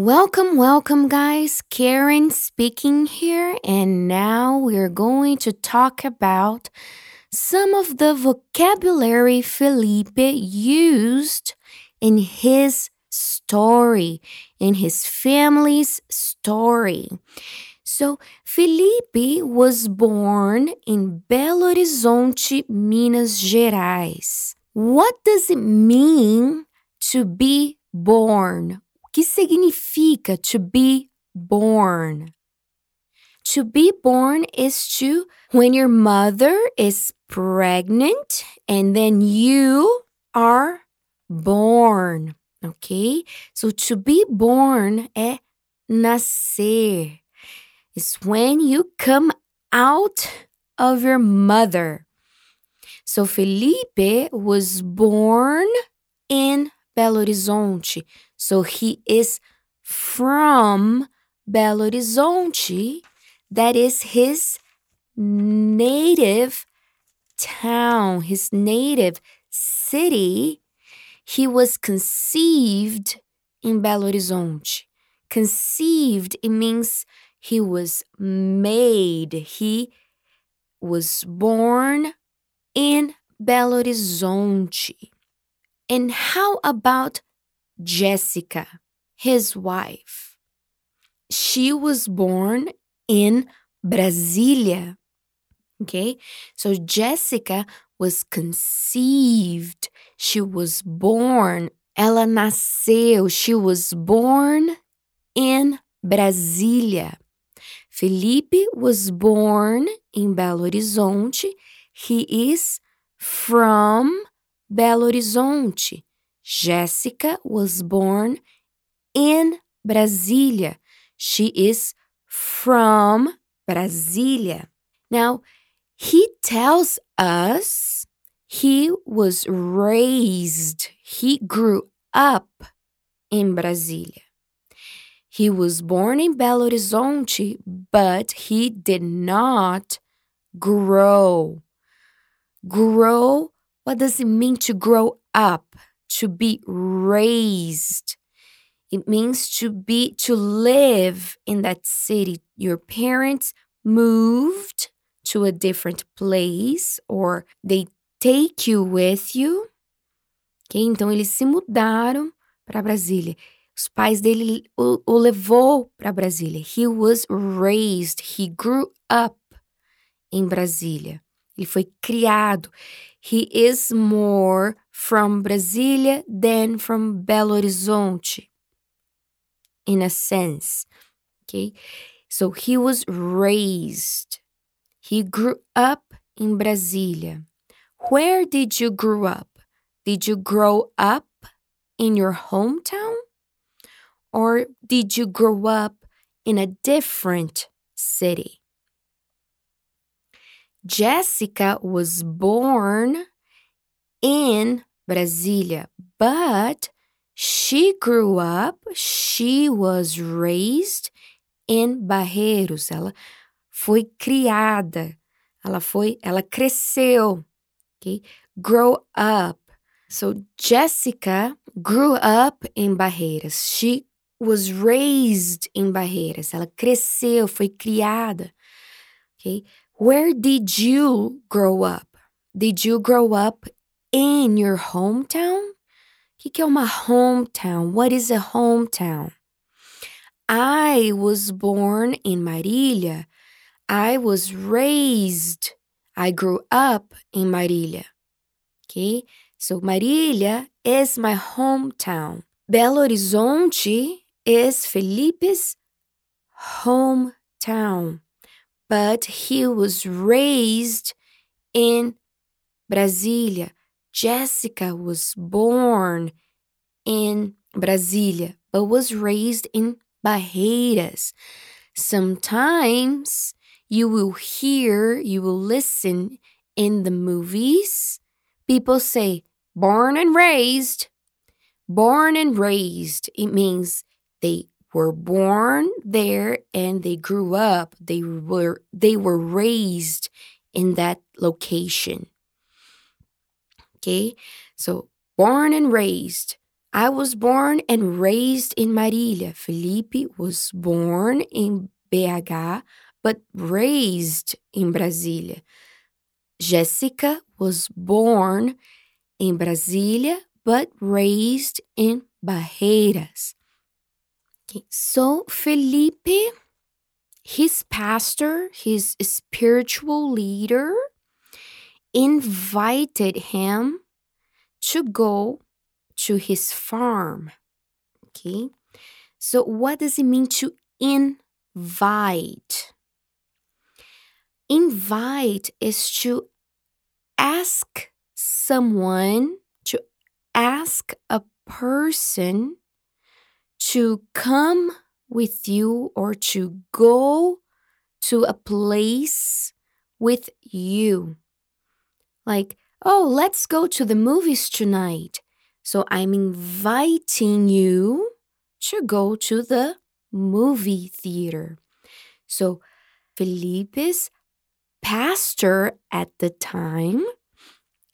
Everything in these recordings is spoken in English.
Welcome, welcome, guys. Karen speaking here, and now we're going to talk about some of the vocabulary Felipe used in his story, in his family's story. So, Felipe was born in Belo Horizonte, Minas Gerais. What does it mean to be born? Que significa to be born? To be born is to when your mother is pregnant and then you are born, ok? So to be born é nascer. It's when you come out of your mother. So Felipe was born in Belo Horizonte. So he is from Belo Horizonte. That is his native town, his native city. He was conceived in Belo Horizonte. Conceived, it means he was made. He was born in Belo Horizonte. And how about Jessica, his wife. She was born in Brasilia. Okay, so Jessica was conceived, she was born, ela nasceu, she was born in Brasília. Felipe was born in Belo Horizonte. He is from Belo Horizonte. Jessica was born in Brasília. She is from Brasília. Now, he tells us he was raised, he grew up in Brasília. He was born in Belo Horizonte, but he did not grow. Grow, what does it mean to grow up? To be raised. It means to be to live in that city. Your parents moved to a different place or they take you with you. Okay? Então eles se mudaram para Brasília. Os pais dele o, o levou para Brasília. He was raised, he grew up em Brasília. Ele foi criado. He is more from Brasília than from Belo Horizonte, in a sense. Okay, so he was raised. He grew up in Brasília. Where did you grow up? Did you grow up in your hometown? Or did you grow up in a different city? Jessica was born in Brasília. But she grew up, she was raised in Barreiros. Ela foi criada, ela foi, ela cresceu. Okay? Grow up. So Jessica grew up in Barreiras. She was raised in Barreiras. Ela cresceu, foi criada. Okay? Where did you grow up? Did you grow up in your hometown? O que, que é uma hometown? What is a hometown? I was born in Marília. I was raised. I grew up in Marília. Okay? So Marília is my hometown. Belo Horizonte is Felipe's hometown. But he was raised in Brasília. Jessica was born in Brasília, but was raised in Barreiras. Sometimes you will hear, you will listen in the movies, people say, born and raised. Born and raised, it means they were born there and they grew up. They were they were raised in that location. Okay, so born and raised. I was born and raised in Marília. Felipe was born in BH, but raised in Brasília. Jessica was born in Brasília, but raised in Barreiras. Okay, so Felipe, his pastor, his spiritual leader, invited him to go to his farm. Okay. So, what does it mean to invite? Invite is to ask someone, to ask a person to come with you or to go to a place with you. Like, oh, let's go to the movies tonight. So I'm inviting you to go to the movie theater. So Felipe's pastor at the time,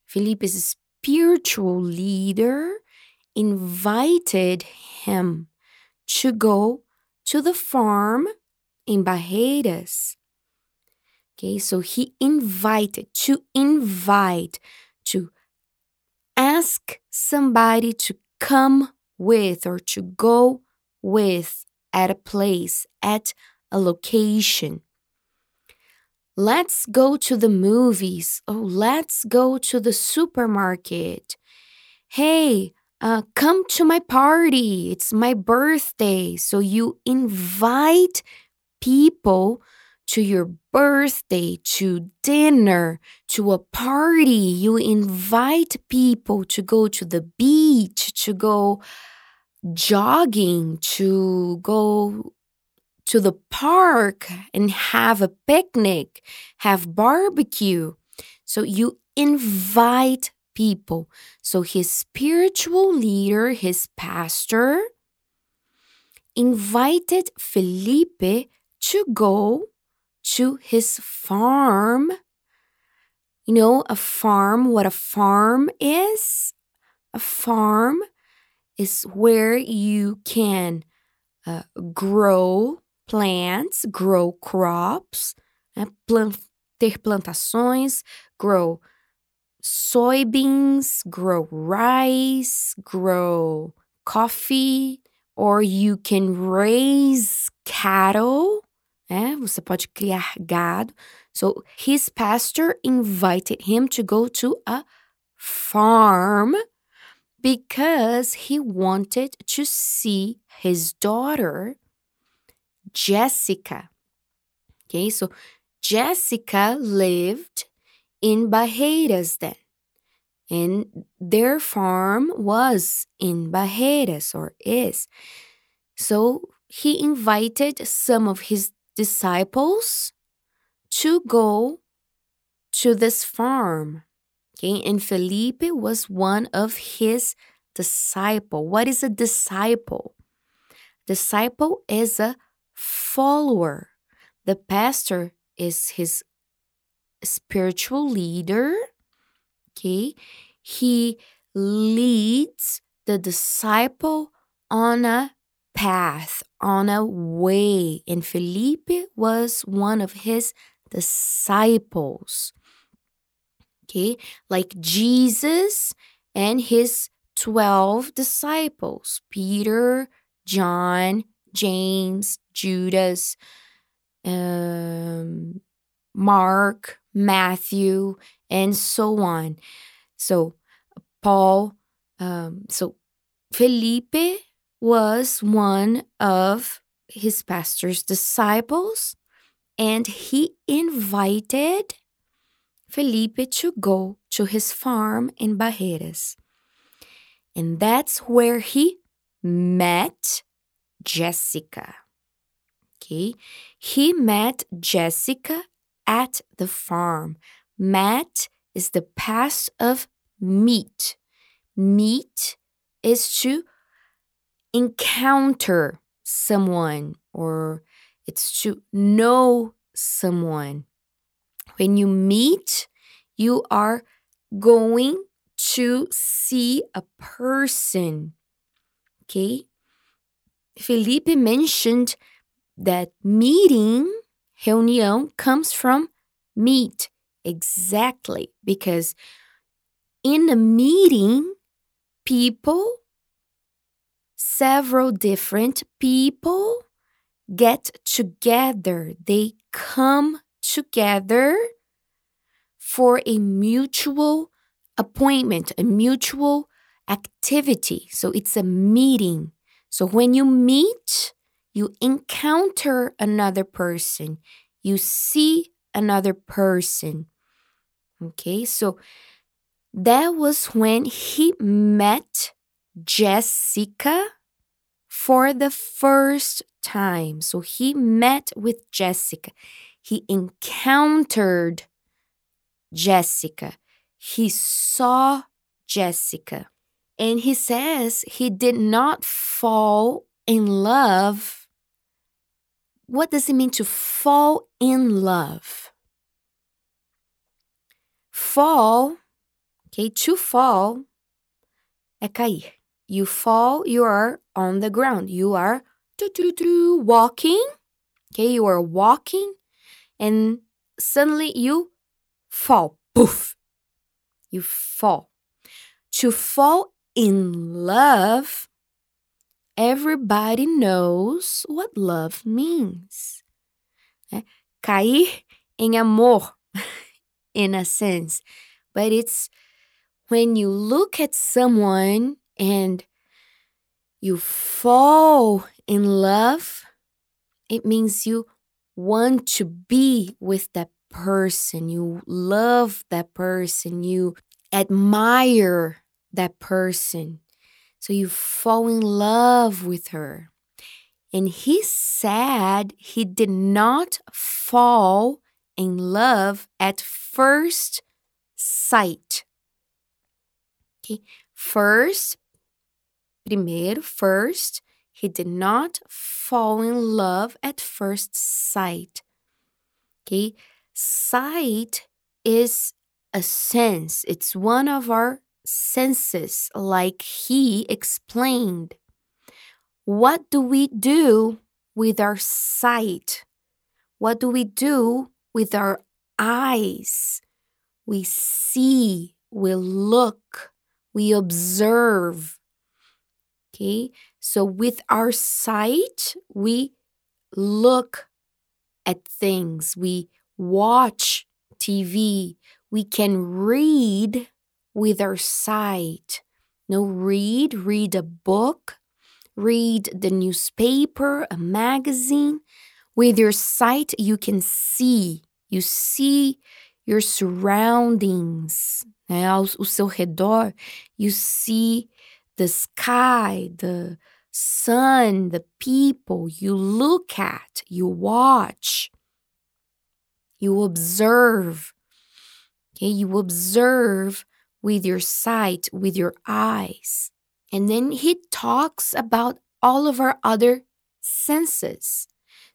Felipe's spiritual leader, invited him to go to the farm in Barreiras. Okay, so he invited, to invite, to ask somebody to come with or to go with at a place, at a location. Let's go to the movies. Oh, let's go to the supermarket. Hey, uh, come to my party. It's my birthday. So you invite people to your birthday, to dinner, to a party. You invite people to go to the beach, to go jogging, to go to the park and have a picnic, have barbecue. So you invite people. So his spiritual leader, his pastor, invited Felipe to go to his farm. You know, a farm, what a farm is? A farm is where you can uh, grow plants, grow crops, né? Plant, ter plantações, grow soybeans, grow rice, grow coffee, or you can raise cattle né? Você pode criar gado. So his pastor invited him to go to a farm because he wanted to see his daughter, Jessica. Okay, so Jessica lived in Barreiras then. And their farm was in Barreiras or is. So he invited some of his disciples to go to this farm. Okay, and Felipe was one of his disciple. What is a disciple? Disciple is a follower. The pastor is his spiritual leader. Okay, he leads the disciple on a path, on a way. And Felipe was one of his disciples. Okay, like Jesus and his 12 disciples Peter, John, James, Judas, um, Mark, Matthew, and so on. So, Paul, um, so Felipe was one of his pastor's disciples, and he invited Felipe to go to his farm in Barreiras. And that's where he met Jessica. Okay, he met Jessica at the farm. Met is the past of meet. Meet is to encounter someone or it's to know someone. When you meet, you are going to see a person. Okay. Felipe mentioned that meeting, reunião, comes from meet. Exactly. Because in a meeting, people, several different people get together. They come together for a mutual appointment, a mutual activity. So it's a meeting. So when you meet, you encounter another person, you see another person. Okay, so that was when he met Jessica for the first time. So he met with Jessica. He encountered Jessica. He saw Jessica. And he says he did not fall in love. What does it mean to fall in love? Fall, okay, to fall é cair. You fall, you are on the ground. You are walking, okay, you are walking, and suddenly you fall. Poof. You fall. To fall in love, everybody knows what love means. É? Cair em amor, in a sense. But it's when you look at someone and you fall in love, it means you want to be with that person, you love that person, you admire that person. So you fall in love with her. And he said he did not fall in love at first sight. Okay, first, primeiro, first, he did not fall in love at first sight. Okay, sight is a sense, it's one of our senses, like he explained. What do we do with our sight? What do we do with our eyes? We see, we look, we observe. Okay, so with our sight, we look at things, we watch TV, we can read with our sight. No, read, read a book, read the newspaper, a magazine. With your sight, you can see. You see your surroundings, né? O seu redor. You see the sky, the sun, the people. You look at, you watch, you observe. Okay, you observe with your sight, with your eyes. And then he talks about all of our other senses.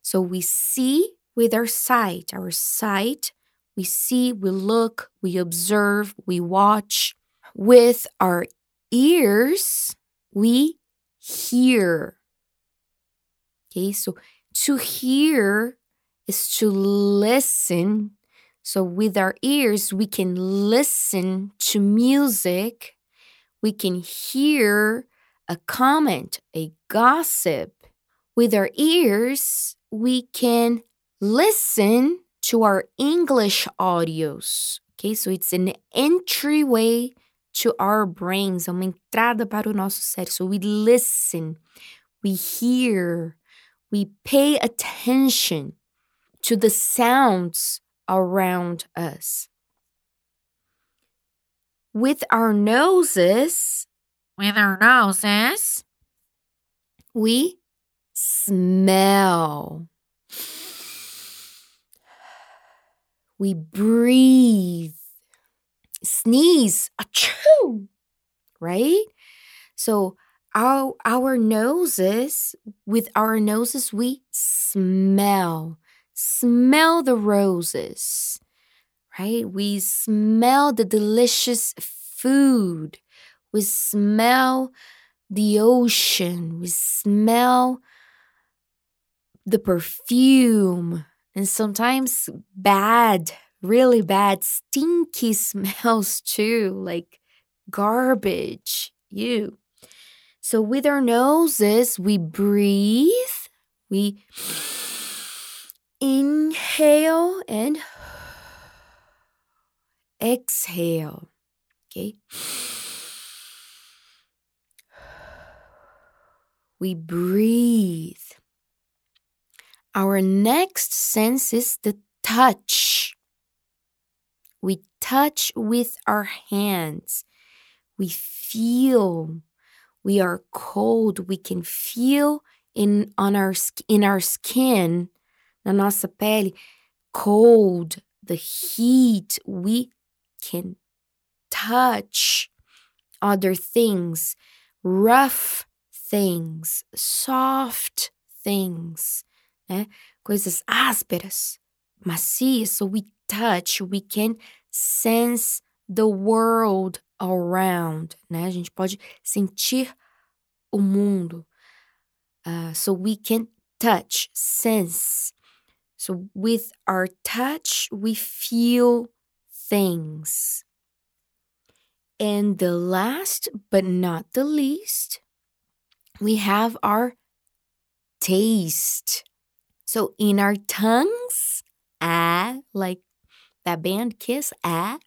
So we see with our sight, our sight, we see, we look, we observe, we watch. With our ears, we hear. Okay, so to hear is to listen so, with our ears, we can listen to music, we can hear a comment, a gossip. With our ears, we can listen to our English audios. Okay, so it's an entryway to our brains, uma entrada para o nosso cérebro. So we listen, we hear, we pay attention to the sounds around us. With our noses, with our noses, we smell. We breathe, sneeze, achoo, right? So our our noses, with our noses, we smell smell the roses, right? We smell the delicious food. We smell the ocean, we smell the perfume, and sometimes bad, really bad, stinky smells too, like garbage. You. So with our noses, we breathe, we inhale and exhale. Okay. We breathe. Our next sense is the touch. We touch with our hands. We feel. We are cold. We can feel in on our in our skin, na nossa pele, cold, the heat. We can touch other things, rough things, soft things né? Coisas ásperas, macias. So we touch, we can sense the world around, né? A gente pode sentir o mundo. Uh, so we can touch, sense. So with our touch, we feel things. And the last but not the least, we have our taste. So in our tongues, ah, like that band Kiss, ah.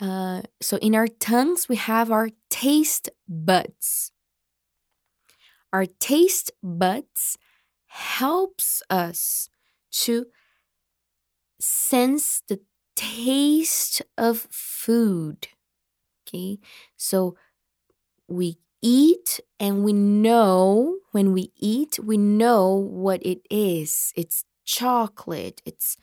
Uh, so in our tongues, we have our taste buds. Our taste buds helps us to sense the taste of food. Okay, so we eat and we know when we eat, we know what it is. It's chocolate, it's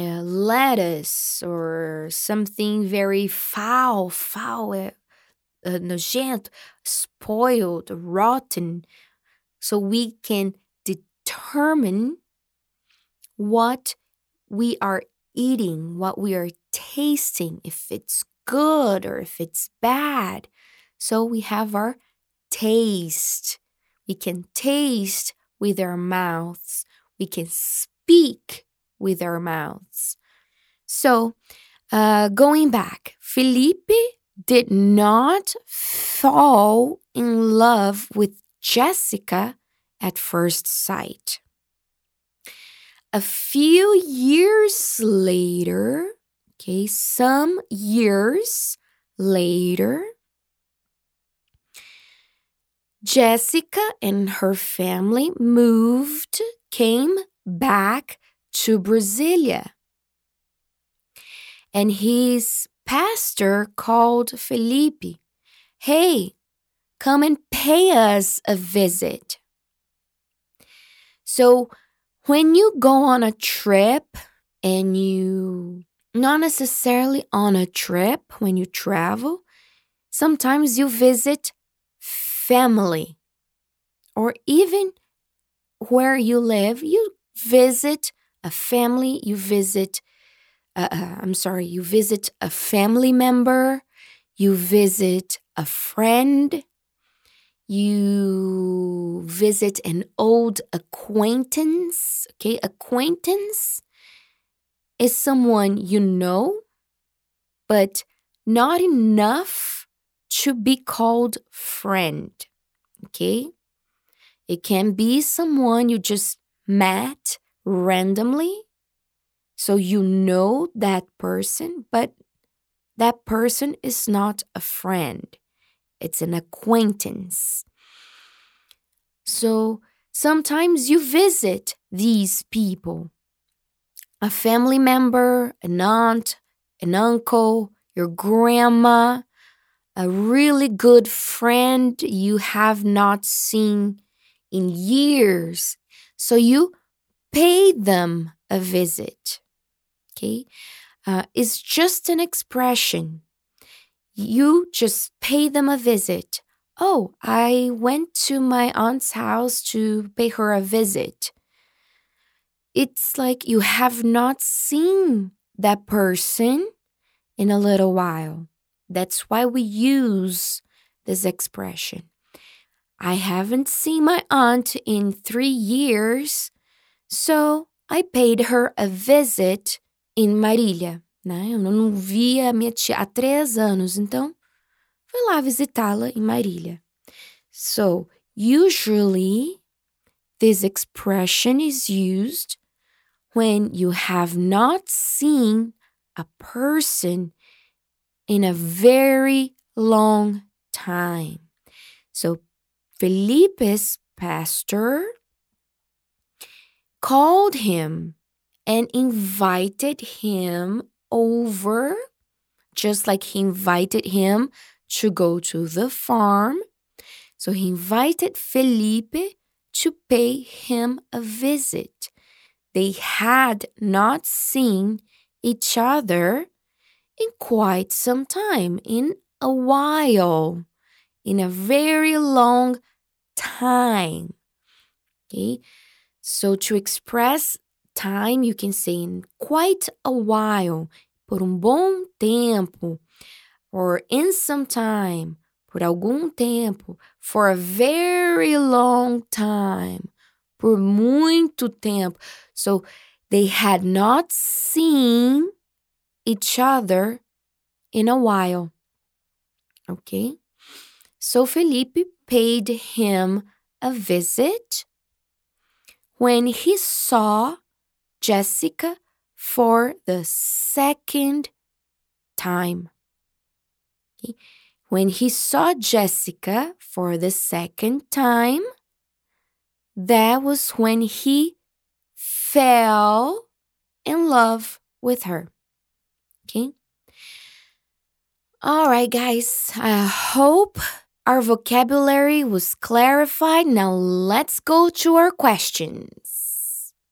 lettuce or something very foul, foul, uh, uh, nojento, spoiled, rotten. So we can determine what we are eating, what we are tasting, if it's good or if it's bad. So we have our taste. We can taste with our mouths. We can speak with our mouths. So, uh, going back, Felipe did not fall in love with Jessica at first sight. A few years later, okay, some years later, Jessica and her family moved, came back to Brasilia. And his pastor called Felipe, Hey, come and pay us a visit. So, when you go on a trip and you, not necessarily on a trip, when you travel, sometimes you visit family, or even where you live, you visit a family, you visit, uh, uh, I'm sorry, you visit a family member, you visit a friend, you visit an old acquaintance. Okay, acquaintance is someone you know, but not enough to be called friend. Okay? It can be someone you just met randomly. So you know that person, but that person is not a friend, it's an acquaintance. So sometimes you visit these people a family member, an aunt, an uncle, your grandma, a really good friend you have not seen in years. So you pay them a visit. Okay? Uh, it's just an expression. You just pay them a visit. Oh, I went to my aunt's house to pay her a visit. It's like you have not seen that person in a little while. That's why we use this expression. I haven't seen my aunt in three years, so I paid her a visit in Marília. Né? Eu não via minha tia há três anos, então fui lá visitá-la em Marília. So, usually, this expression is used when you have not seen a person in a very long time. So, Felipe's pastor called him and invited him over, just like he invited him to go to the farm. So he invited Felipe to pay him a visit. They had not seen each other in quite some time, in a while, in a very long time. Okay, so to express time, you can say in quite a while, por um bom tempo, or in some time, por algum tempo, for a very long time, por muito tempo. So they had not seen each other in a while. Okay? So Felipe paid him a visit when he saw Jessica for the second time. When he saw Jessica for the second time, that was when he fell in love with her. Okay? All right, guys. I hope our vocabulary was clarified. Now let's go to our questions.